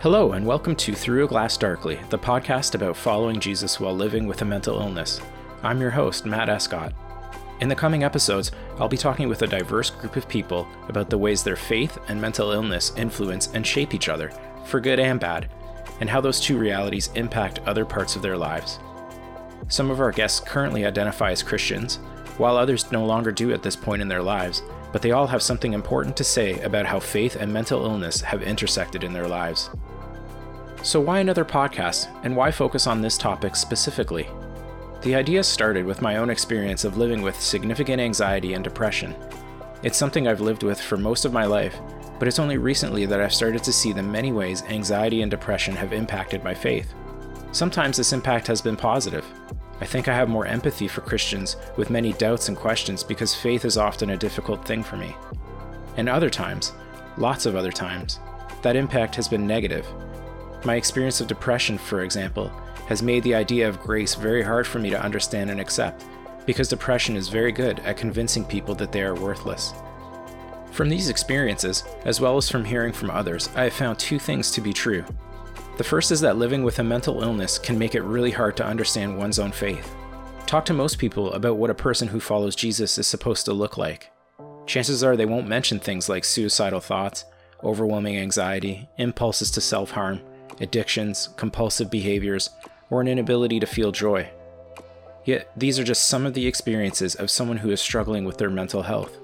Hello, and welcome to Through a Glass Darkly, the podcast about following Jesus while living with a mental illness. I'm your host, Matt Escott. In the coming episodes, I'll be talking with a diverse group of people about the ways their faith and mental illness influence and shape each other, for good and bad, and how those two realities impact other parts of their lives. Some of our guests currently identify as Christians, while others no longer do at this point in their lives, but they all have something important to say about how faith and mental illness have intersected in their lives. So, why another podcast, and why focus on this topic specifically? The idea started with my own experience of living with significant anxiety and depression. It's something I've lived with for most of my life, but it's only recently that I've started to see the many ways anxiety and depression have impacted my faith. Sometimes this impact has been positive. I think I have more empathy for Christians with many doubts and questions because faith is often a difficult thing for me. And other times, lots of other times, that impact has been negative my experience of depression, for example, has made the idea of grace very hard for me to understand and accept, because depression is very good at convincing people that they are worthless. From these experiences, as well as from hearing from others, I have found two things to be true. The first is that living with a mental illness can make it really hard to understand one's own faith. Talk to most people about what a person who follows Jesus is supposed to look like. Chances are they won't mention things like suicidal thoughts, overwhelming anxiety, impulses to self harm, addictions, compulsive behaviors, or an inability to feel joy. Yet, these are just some of the experiences of someone who is struggling with their mental health.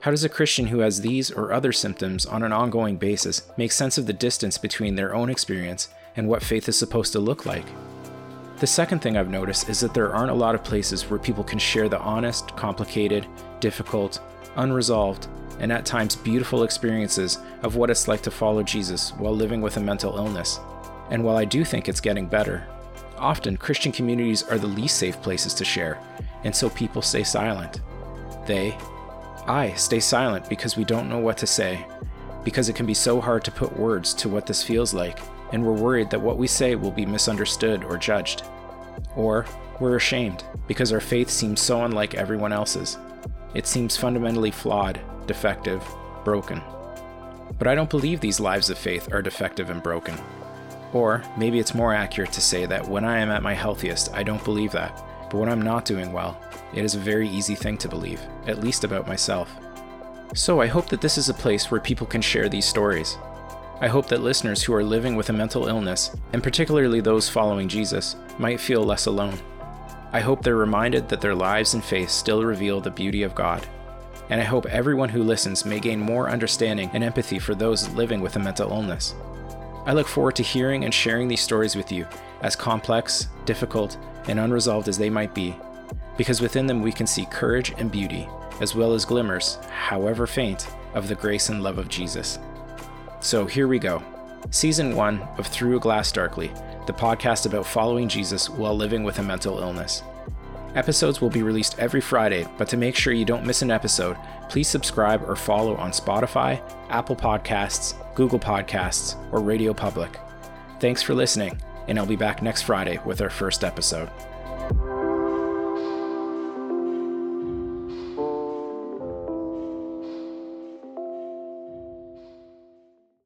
How does a Christian who has these or other symptoms on an ongoing basis make sense of the distance between their own experience and what faith is supposed to look like? The second thing I've noticed is that there aren't a lot of places where people can share the honest, complicated, difficult, unresolved, and at times beautiful experiences of what it's like to follow Jesus while living with a mental illness. And while I do think it's getting better, often Christian communities are the least safe places to share, and so people stay silent. They, I, stay silent because we don't know what to say, because it can be so hard to put words to what this feels like, and we're worried that what we say will be misunderstood or judged. Or we're ashamed because our faith seems so unlike everyone else's. It seems fundamentally flawed defective, broken. But I don't believe these lives of faith are defective and broken. Or maybe it's more accurate to say that when I am at my healthiest, I don't believe that. But when I'm not doing well, it is a very easy thing to believe, at least about myself. So I hope that this is a place where people can share these stories. I hope that listeners who are living with a mental illness, and particularly those following Jesus, might feel less alone. I hope they're reminded that their lives and faith still reveal the beauty of God and I hope everyone who listens may gain more understanding and empathy for those living with a mental illness. I look forward to hearing and sharing these stories with you, as complex, difficult, and unresolved as they might be, because within them we can see courage and beauty, as well as glimmers, however faint, of the grace and love of Jesus. So here we go. Season 1 of Through a Glass Darkly, the podcast about following Jesus while living with a mental illness. Episodes will be released every Friday, but to make sure you don't miss an episode, please subscribe or follow on Spotify, Apple Podcasts, Google Podcasts, or Radio Public. Thanks for listening, and I'll be back next Friday with our first episode.